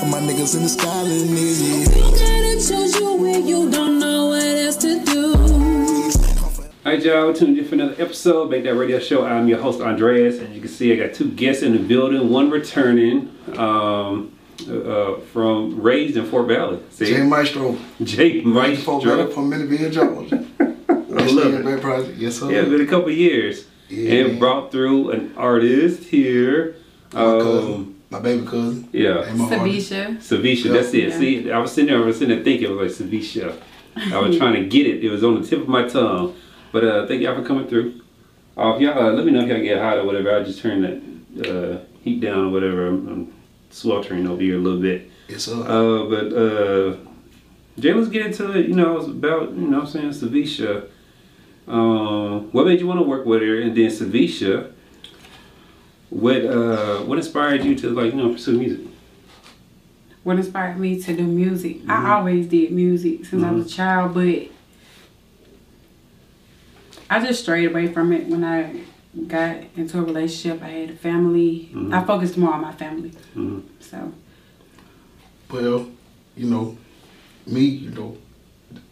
for my niggas in the sky, little niggas, yeah. You gotta choose you when you don't know what else to do. All right, y'all, tuned in for another episode, Banked Out Radio Show. I'm your host, Andreas. As you can see, I got two guests in the building, one returning um, uh, from Raised in Fort Valley. See? Jay Maestro, Jake Maestro Maestro. from Miniville, Georgia. I love it. Bad project. Yes, sir. Yeah, it's been a couple years. Yeah, and brought through an artist here. my Um, cousin, my baby cousin. yeah. And my artist. Savisha. Savisha, Yeah. that's it. Yeah. See, I was sitting there, I was sitting there thinking, it was like Savisha. I was trying to get it. It was on the tip of my tongue. But uh, thank y'all for coming through. Uh, if y'all, uh, let me know if y'all get hot or whatever. I'll just turn that uh, heat down or whatever. I'm, I'm sweltering over here a little bit. Yes, sir. Uh, but uh, Jay, let's get into it. You know, it's about you know what I'm saying Savisha. Um, what made you want to work with her, and then Savisha. What uh, what inspired you to like you know pursue music? What inspired me to do music? Mm-hmm. I always did music since I was a child, but I just strayed away from it when I got into a relationship. I had a family. Mm-hmm. I focused more on my family. Mhm. So well, you know, me, you know,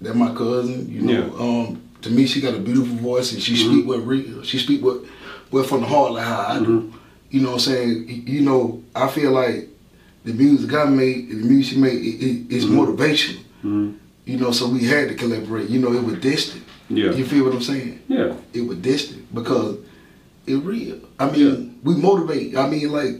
that my cousin. You know, um, to me, she got a beautiful voice and she Mm-hmm. speak with real. She speak with, with from the heart like how I do. Mm-hmm. You know what I'm saying? You know, I feel like the music I made, the music made, it, it, it's motivation. Mhm. You know, so we had to collaborate. You know, it was distant. Yeah. You feel what I'm saying? Yeah. it was distant because it real. I mean, we motivate. I mean, like,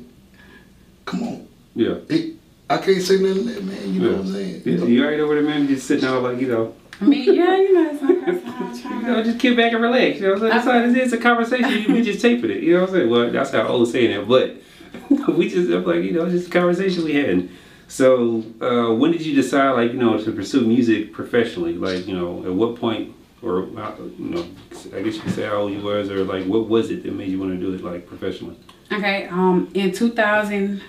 come on. Yeah. It, I can't say nothing to that, man. You know what I'm saying? You, You know? over there, man. Just sitting out like you know, I mean, yeah, you know, it's like I said, I'm you know, just kick back and relax. You know what I'm saying? That's how it is. It's a conversation. we just taping it. You know what I'm saying? Well, that's how old saying that, but we just I'm like you know, it's just a conversation we had. So, uh, when did you decide, like you know, to pursue music professionally? Like you know, at what point, or uh, you know, I guess you could say how old you was, or like what was it that made you want to do it like professionally? Okay, um, in 2000,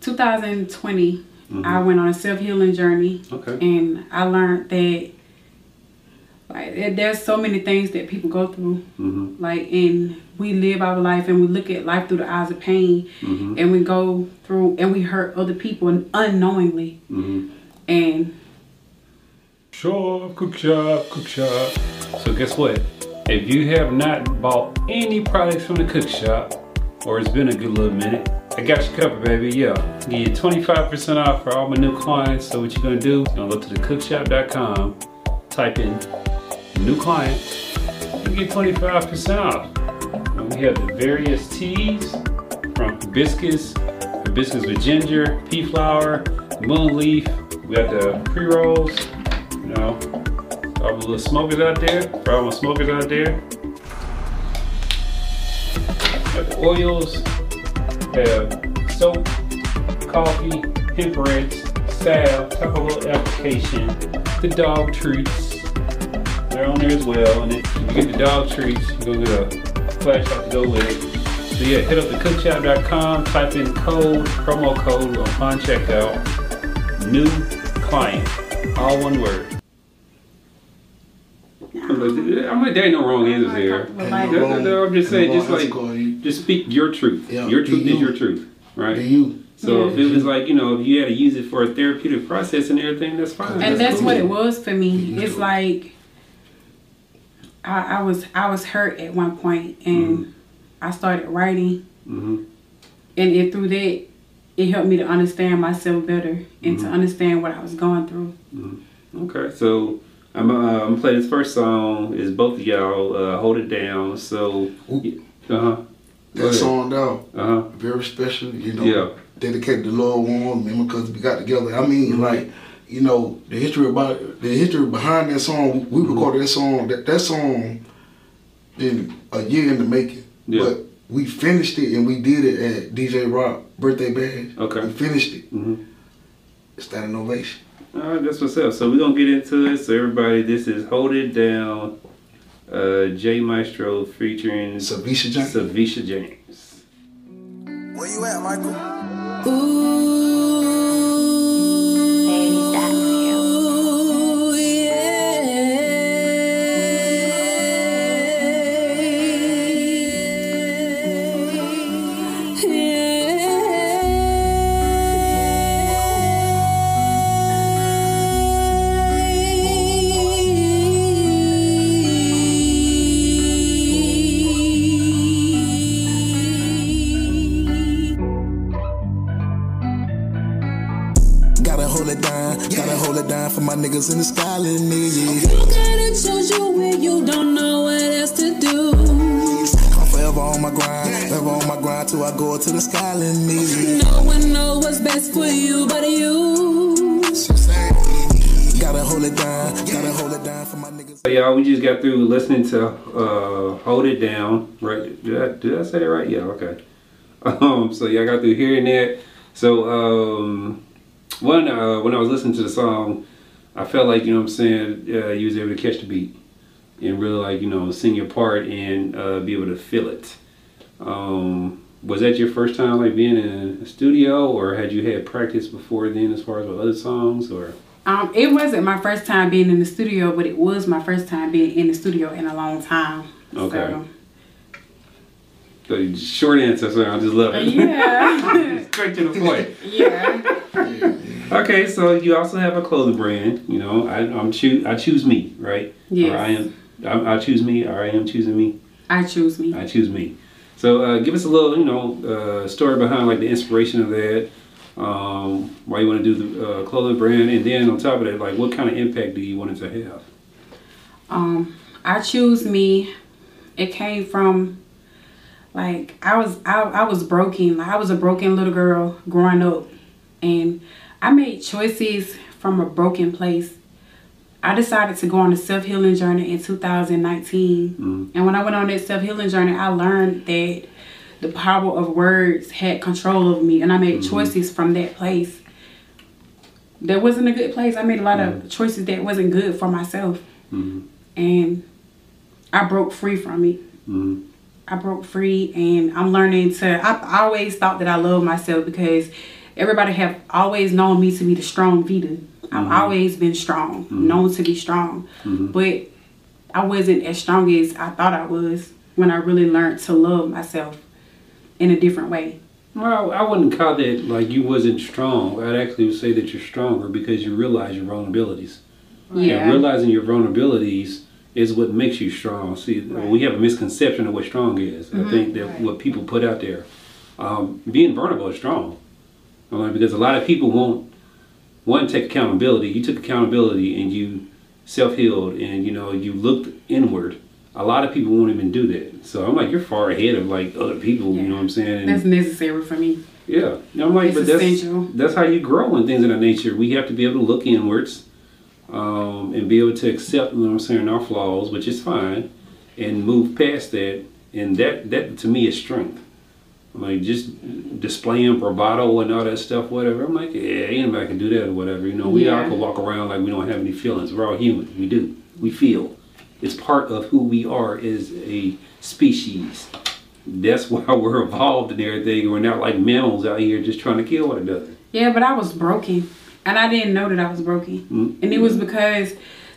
2020, I went on a self healing journey. Okay. and I learned that like there's so many things that people go through Mm-hmm. like and we live our life and we look at life through the eyes of pain Mm-hmm. and we go through and we hurt other people unknowingly Mm-hmm. and Shop, cook shop, cook shop. So guess what? If you have not bought any products from the cook shop, or it's been a good little minute, I got you covered, baby. Yeah, give you 25% off for all my new clients. So what you're gonna do? You're gonna go to the cookshop.com, type in new client, you get 25% off. And we have the various teas from hibiscus, hibiscus with ginger, pea flower, moon leaf. We got the pre rolls, you know, all the little smokers out there, for all my smokers out there. Got the oils, have soap, coffee, hemp reds, salve, topical application, the dog treats. They're on there as well. And then you get the dog treats, you go get a flashlight to go with it. So yeah, hit up the cookshop.com, type in code, promo code upon checkout, new client, all one word. I'm like, I'm like, there ain't no wrong answers here. But No, no, no, I'm just saying, just wrong like, answer call you. Just speak your truth. Yeah, Your truth do is your truth, right? Do you? So Yeah. if it was like, you know, if you had to use it for a therapeutic process and everything, that's fine. and that's cool. what it was for me You it's like I, I was I was hurt at one point and I started writing Mhm. and it through that it helped me to understand myself better and Mm-hmm. to understand what I was going through. Okay, so I'm, uh, I'm gonna play this first song. Is both of y'all uh, hold it down? So, uh huh, That song though, uh huh, very special. You know, Yeah. dedicated to Lord One, remember, because we got together. I mean, like, you know, the history about the history behind that song. We recorded that song. That that song in a year in the making. Yeah. But we finished it and we did it at DJ Rock birthday bash. Okay. We finished it. Mhm. It's that innovation. All right, that's what's up. So we're gonna get into it. So everybody, this is "Hold It Down," uh, J Maestro featuring Savisha James. Savisha James. Where you at, Michael? Ooh, hold it down. Gotta hold it down for my niggas in the skyline, nigga. Yeah. You gotta choose you when you don't know what else to do. I'm forever on my grind, forever on my grind till I go to the skyline, nigga. No one knows what's best for you but you. Gotta hold it down, gotta hold it down for my niggas. So y'all, we just got through listening to uh, "Hold It Down." Right? Did I, did I say that right? Yeah. Okay. Um, so y'all got through hearing that. So um, one, uh, when I was listening to the song, I felt like you know what I'm saying uh, you was able to catch the beat and really like you know sing your part and uh, be able to feel it. Um, was that your first time like being in a studio, or had you had practice before then as far as with other songs, or? Um, it wasn't my first time being in the studio, but it was my first time being in the studio in a long time. Okay. So, The short answer, so I just love it. yeah. Straight to the point. yeah. Okay, so you also have a clothing brand. You know, I, I'm choose. I choose me, right? Yes. Or I am. I, I choose me, or I am choosing me. I choose me. I choose me. So uh, give us a little, you know, uh, story behind like the inspiration of that. Um, why you want to do the uh, clothing brand, and then on top of that, like what kind of impact do you want it to have? Um, I choose me. It came from like I was I, I was broken. Like I was a broken little girl growing up and I made choices from a broken place. I decided to go on a self healing journey in 2019. Mm-hmm. And when I went on that self healing journey, I learned that the power of words had control of me and I made mm-hmm. choices from that place. That wasn't a good place. I made a lot of mm-hmm. choices that wasn't good for myself and I broke free from it. Mhm. I broke free, and I'm learning to. I, I always thought that I love myself because everybody have always known me to be the strong Vita. I've mm-hmm. always been strong, mm-hmm. known to be strong, mm-hmm. but I wasn't as strong as I thought I was when I really learned to love myself in a different way. Well, I wouldn't call that like you wasn't strong. I'd actually say that you're stronger because you realize your vulnerabilities. Yeah. And realizing your vulnerabilities is what makes you strong. See, we have a misconception of what strong is. I think that what people put out there, um, being vulnerable is strong. I mean, because a lot of people won't want to take accountability. You took accountability and you self healed and you know you looked inward. A lot of people won't even do that. So I'm like, you're far ahead of like other people. You know what I'm saying? And- That's necessary for me. yeah, And I'm like, It's but that's essential. that's how you grow in things of that nature. We have to be able to look inwards, um, and be able to accept, you know what I'm saying, our flaws, which is fine, and move past that. And that that to me is strength. I'm like just displaying bravado and all that stuff, whatever. I'm like, yeah, anybody can do that or whatever. You know, we all can walk around like we don't have any feelings. We're all human. We do. We feel. It's part of who we are as a species. That's why we're evolved and everything. We're not like mammals out here just trying to kill one another. Yeah, but I was broken. And I didn't know that I was broken. Mm. And it was because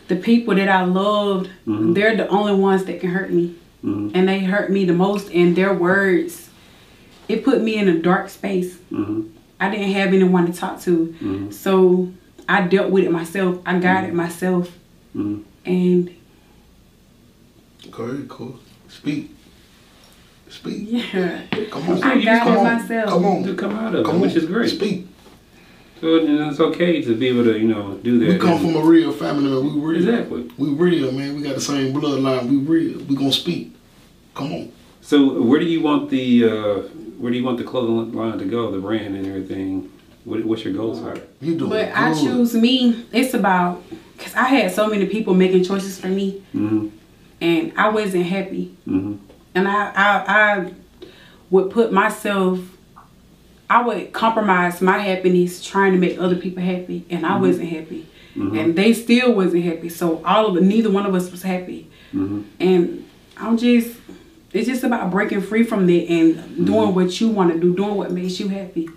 the people that I loved, they're the only ones that can hurt me. Mhm. And they hurt me the most. And their words, it put me in a dark space. hmm I didn't have anyone to talk to. Mhm. So I dealt with it myself. I got it myself. Mhm. And Go ahead, cool. Speak. Speak. yeah, Come on. I got just guided come on. myself. Come on. To come out of Come it, which is great. Speak. So and it's okay to be able to, you know, do that. We come from a real family, man. We real. Exactly. We real, man. We got the same bloodline. We real. We gonna speak. Come on. So where do you want the uh, where do you want the clothing line to go, the brand and everything? What, what's your goals are? You doing But I choose me. It's about, because I had so many people making choices for me. Mm-hmm. And I wasn't happy. Mm-hmm. and I, I I would put myself I would compromise my happiness trying to make other people happy and I wasn't happy and they still wasn't happy so all of it neither one of us was happy Mm-hmm. and I'm just it's just about breaking free from that and doing what you want to do doing what makes you happy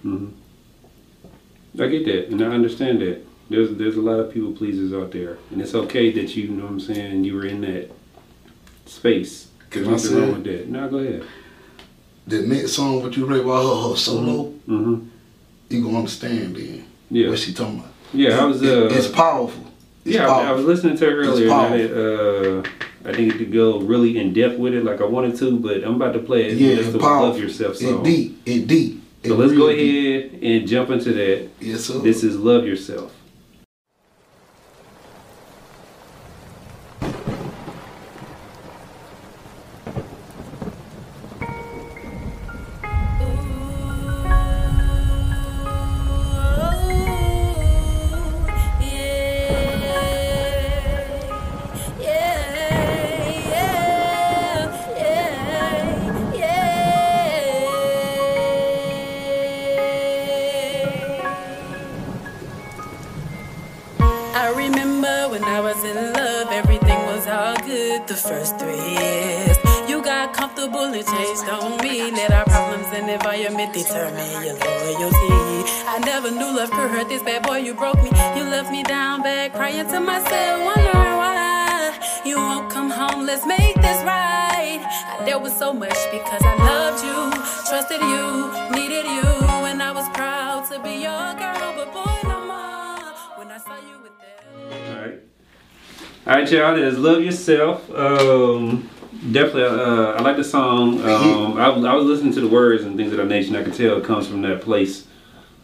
I get that, and I understand that. There's there's a lot of people pleasers out there, and it's okay that you, know what I'm saying, you were in that space. Can There's I nothing say- wrong with that. No, go ahead. The next song what you play about her, her solo, Mm-hmm. you gonna understand then Yeah, what she talking about. yeah. I was It- uh, it's powerful. It's yeah, I, I was listening to her It's earlier. And I, powerful. had, uh, I didn't get to go really in depth with it like I wanted to, but I'm about to play it. Yeah, That's it's the powerful. Love Yourself song. deep. It deep. So It let's go deep. ahead and jump into that. Yes, sir. This is Love Yourself. To myself, wondering why you won't come home. Let's make this right. I dealt with so much because I loved you, trusted you, needed you, and I was proud to be your girl. But boy, no more. When I saw you with that. All right. All right, y'all. There's "Love Yourself." Um, definitely, uh, I like the song. Um, I, I was listening to the words and things of that nature. And I could tell it comes from that place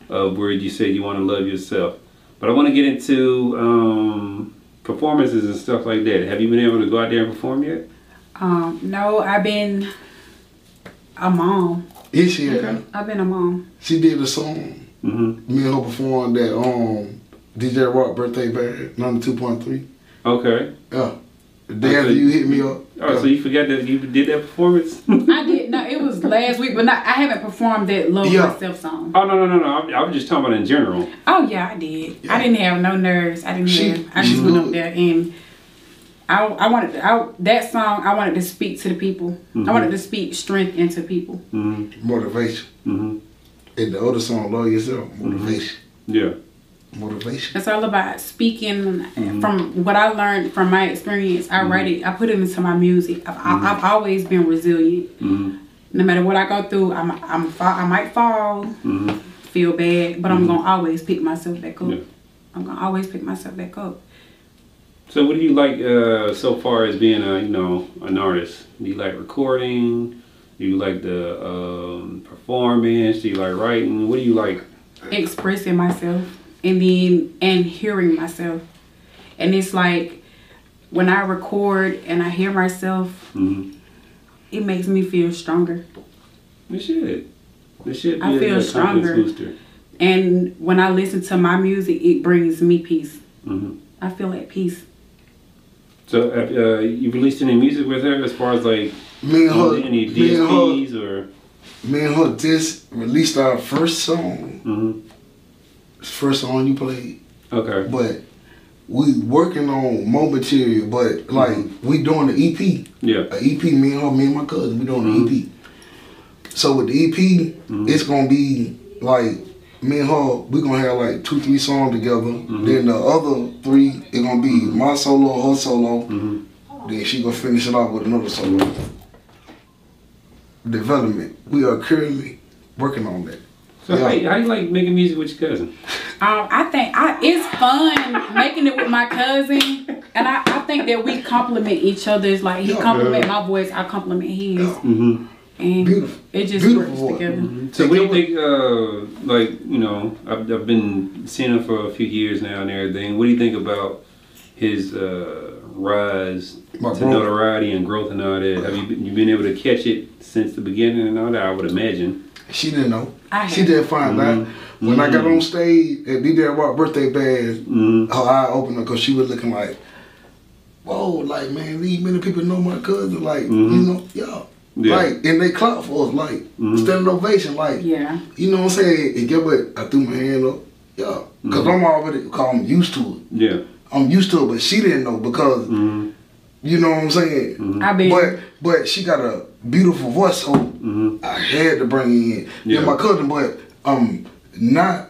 of where you said you want to love yourself. But I want to get into um, performances and stuff like that. Have you been able to go out there and perform yet? Um, no, I've been a mom. Yeah, she had, I've been a mom. she did a song. Mm-hmm. Me and her performed that um DJ Rock birthday band, number two point three. Okay. Yeah. The day Okay. after you hit me up. Oh, so you forgot that you did that performance? I did no, it was last week, but not. I haven't performed that "Love Yeah. Myself" song. oh no no no no! I, I was just talking about in general. Oh yeah, I did. I didn't have no nerves. I didn't She- have. I just went up there and I I wanted to, I, that song. I wanted to speak to the people. I wanted to speak strength into people. Mm-hmm. Motivation. Mm-hmm. And the other song, Love Yourself, motivation. Mm-hmm. Yeah. Motivation. It's all about speaking mm-hmm. from what I learned from my experience. I mm-hmm. write it. I put it into my music. I've, I- I've always been resilient. Mm-hmm. No matter what I go through, I'm I'm fa- I might fall, Mm-hmm. feel bad, but I'm gonna always pick myself back up. Yeah. I'm gonna always pick myself back up. So what do you like uh, so far as being a you know an artist? Do you like recording? Do you like the um, performance? Do you like writing? What do you like? expressing myself and then and hearing myself and it's like when i record and i hear myself Mm-hmm. It makes me feel stronger It should. It should be I a- feel a confidence stronger. booster. and when i listen to my music it brings me peace hmm i feel at peace So have, uh, you released any music with her as far as like Me and her, any me and her, or? me and her just released our first song. hmm First song you played. Okay. But we working on more material, but mm-hmm. like we doing the EP. Yeah. EP, me and her, me and my cousin, we doing the EP. Mm-hmm. So with the EP, mm-hmm. it's gonna be like me and her, we gonna have like two, three songs together. Then the other three, it gonna be my solo, her solo. Then she gonna finish it off with another solo. Development. We are currently working on that. So how, Yeah. you, how you like making music with your cousin? um, i think I, it's fun making it with my cousin and I, I think that we complement each other's like he Yeah. compliment my voice i compliment his Mm-hmm. and Beautiful. it just Beautiful works voice. together So what do you think? Uh, like you know, I've, I've been seeing him for a few years now and everything. What do you think about his uh, rise My to brother. notoriety and growth and all that? Have you been, you been able to catch it since the beginning and all that? I would imagine. She didn't know. I she have. did find out. Mm-hmm. When I got on mm-hmm. stage at DJ Rock birthday bash, Mhm. her eye opened up because she was looking like, whoa, like, man, these many people know my cousin. Like, you mm-hmm. know, yeah. Yeah. Like, and they clap for us, like, standing ovation. Like, yeah you know what I'm saying? And get what? I threw my hand up. Yeah. Because I'm already, cause I'm used to it. Yeah. I'm used to it, but she didn't know because, Mm-hmm. you know what I'm saying? i been But but she got a beautiful voice, so Mm-hmm. I had to bring her in. Yeah. Yeah, my cousin, but I'm not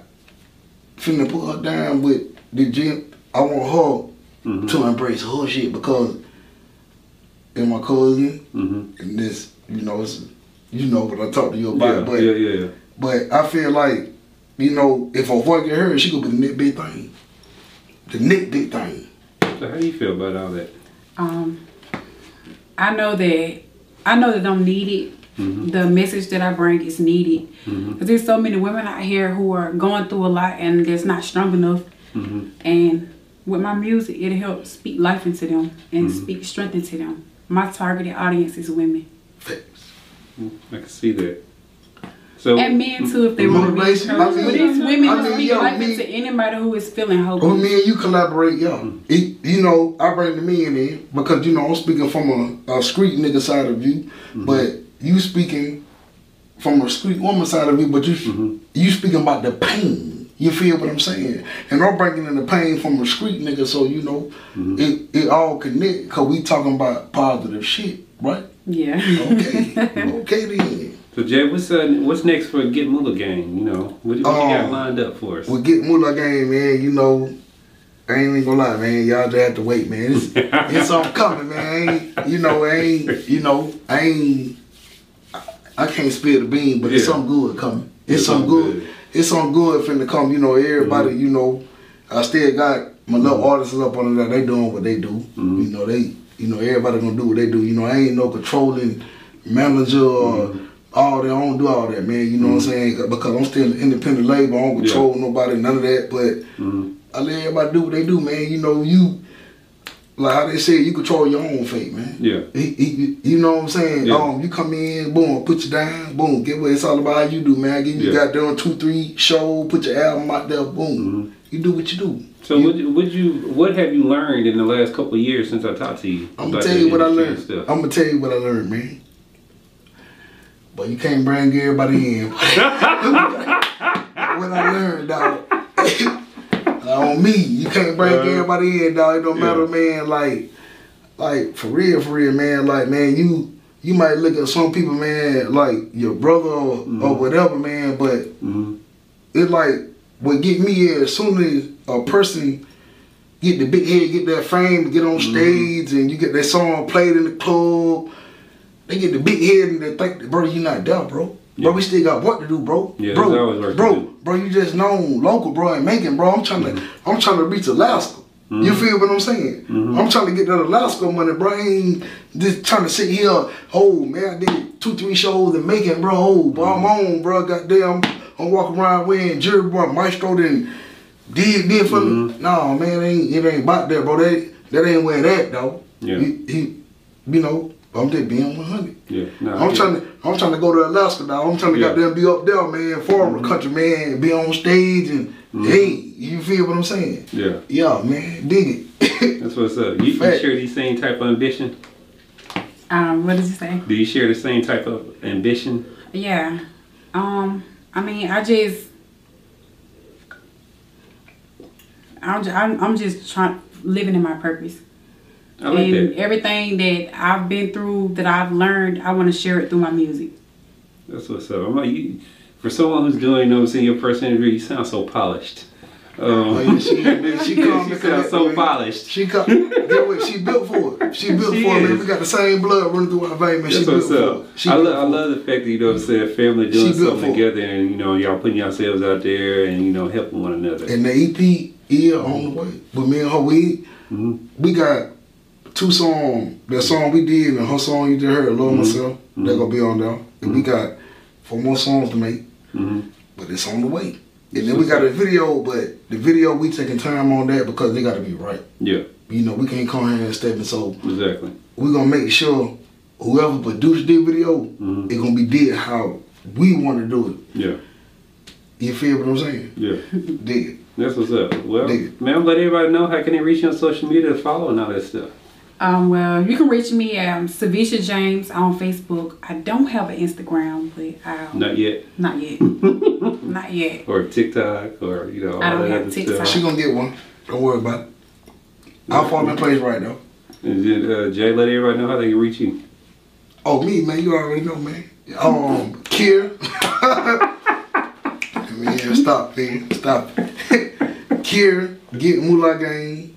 finna put her down with the gym. I want her Mm-hmm. to embrace her shit because and my cousin Mm-hmm. and this, you know, it's you know what I talked to you about. Yeah, but yeah, yeah, yeah. but I feel like, you know, if her voice get heard, she could be the next big thing. The next big thing. So how do you feel about all that? um, I know that I know that I'm needed. Mm-hmm. The message that I bring is needed mm-hmm. because there's so many women out here who are going through a lot and that's not strong enough. Mm-hmm. And with my music, it helps speak life into them and speak strength into them. My targeted audience is women. I can see that. So and men too if they want to be. I encouraged. mean- But it's women I mean, speak yo, life me- into anybody who is feeling When hopeless. me and you collaborate, yeah. It, you know, I bring the men in because you know I'm speaking from a, a street nigga side of you, mm-hmm. but you speaking from a street woman side of you, but you mm-hmm. you speaking about the pain You feel what I'm saying? And I'm bringing in the pain from a street nigga, so you know, mm-hmm. it it all connect. Cause we talking about positive shit, right? Yeah. Okay, okay then. So Jay, what's uh, what's next for Get Moolah Gang? You know, what, what you got Um, lined up for us? We get Moolah game, man. You know, I ain't even gonna lie, man. Y'all just have to wait, man. It's, it's something coming, man. I ain't, you know, I ain't, you know, I ain't. I- can't spill the bean, but it's Yeah. something good coming. It's, It's something good. good. It's something good finna come. You know, everybody. Mm-hmm. You know, I still got my little artists up on there. They doing what they do. Mm-hmm. You know, they. You know, everybody gonna do what they do. You know, I ain't no controlling manager or. Mm-hmm. All that, I don't do all that, man. You know what I'm saying? Because I'm still an independent label. I don't Yeah. control nobody, none of that. But Mhm. I let everybody do what they do, man. You know, you like how they say you control your own fate, man. Yeah. He, he, you know what I'm saying? Yeah. Um, you come in, boom, put you down, boom, get what it's all about. You do, man. Give you Yeah. goddamn two, three show, put your album out there, boom. You do what you do. Mm-hmm. So You- what you- what you what have you learned in the last couple of years since I talked to you? I'm gonna tell you what I learned. Stuff? I'm gonna tell you what I learned, man. But you can't bring everybody in. what I learned, dog. on me, you can't bring everybody in, dog. It don't yeah. matter, man. Like, like for real, for real, man. Like, man, you you might look at some people, man, like your brother or, Mm-hmm. or whatever, man. But Mhm. it's like what get me is as soon as a person get the big head, get that fame, get on Mm-hmm. stage, and you get that song played in the club, they get the big head and they think, bro, you not there, bro. Yeah. Bro, we still got work to do, bro. Yeah, bro, always work to bro, bro, you just known local, bro, and making, bro. I'm trying to, I'm trying to reach Alaska. Mm-hmm. You feel what I'm saying? I'm trying to get that Alaska money, bro. I ain't just trying to sit here. Oh man, I did two, three shows in Macon, bro. Oh, bro, I'm Mm-hmm. on, bro. Goddamn, I'm walking around wearing Jerry bro. Maestro did did did for Mm-hmm. me. No, man, it ain't it ain't about that, bro. That that ain't where that though. Yeah. He, he, you know, I'm just being 100. Yeah. No, I'm trying to I'm trying to go to Alaska now. I'm trying to Yeah. Mm-hmm. goddamn be up there, man, foreign country, man, be on stage and hey, you feel what I'm saying? Yeah. Yeah, man, dig it. That's what's up. You, you share the same type of ambition? Um, what did you say? Do you share the same type of ambition? Yeah. Um, I mean, I just, I'm, ju- I'm, I'm just trying living in my purpose. I like and that. everything that I've been through, that I've learned, I want to share it through my music. That's what's up. I'm like, you, for someone who's doing, you know, what I'm saying your personality, you sound so polished. Um, Oh, yeah, she, she, come she sounds so man. polished. She come, get what she built for it. She built She for it, man. We got the same blood running through our veins, man. She That's built what's for up. it. She I, love, I love the fact that you know what I'm saying, family doing something together, and you know y'all putting yourselves out there, and you know helping one another. And the EP is on the way. But me and her, we Mhm. we got two songs. That song we did and her song you just heard, Mm-hmm. Love Myself, they're gonna be on there. And we got four more songs to make, hmm but it's on the way. And then we got a video, but the video we taking time on that because they gotta be right. Yeah, You know, we can't come here and step and so exactly. we gonna make sure whoever produced the video, Mhm. it gonna be did how we wanna do it. Yeah, You feel what I'm saying? yeah. Dig it. That's what's up. Well, man, let everybody know how can they reach you on social media to follow and all that stuff. Um, well, you can reach me at um, Savisha James on Facebook. I don't have an Instagram, but I'll, Not yet, not yet, not yet. or TikTok, or you know all I don't that have other TikTok. She gonna get one. Don't worry about it. I'll fall in place right now. And then, uh, Jay, let everybody know how they can reach you. Oh, me, man, you already know, man. Um, Kier. man, stop, man. Stop. Kier, Get Moolah Game,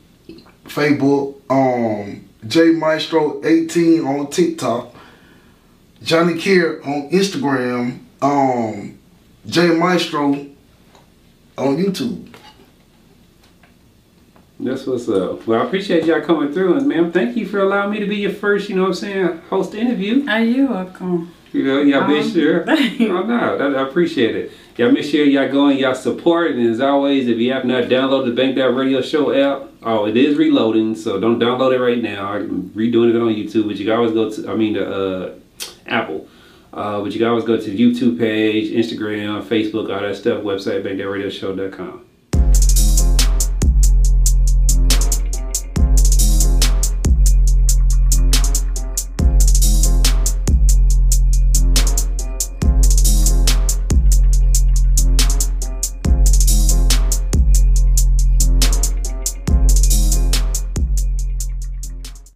Facebook, um, J Maestro 18 on TikTok, Johnny Kier on Instagram, um, J Maestro on YouTube. That's what's up. Well, I appreciate y'all coming through, and ma'am, thank you for allowing me to be your first, you know what I'm saying, host interview. Are you welcome? You know, y'all make Um, sure. oh no, that, I appreciate it. Y'all make sure y'all go and y'all support. And as always, if you have not downloaded the Banked Out Radio Show app, oh, it is reloading, so don't download it right now. I'm redoing it on YouTube, but you can always go to, I mean, the uh, Apple. Uh, but you can always go to the YouTube page, Instagram, Facebook, all that stuff, website, bankthatradioshow.com.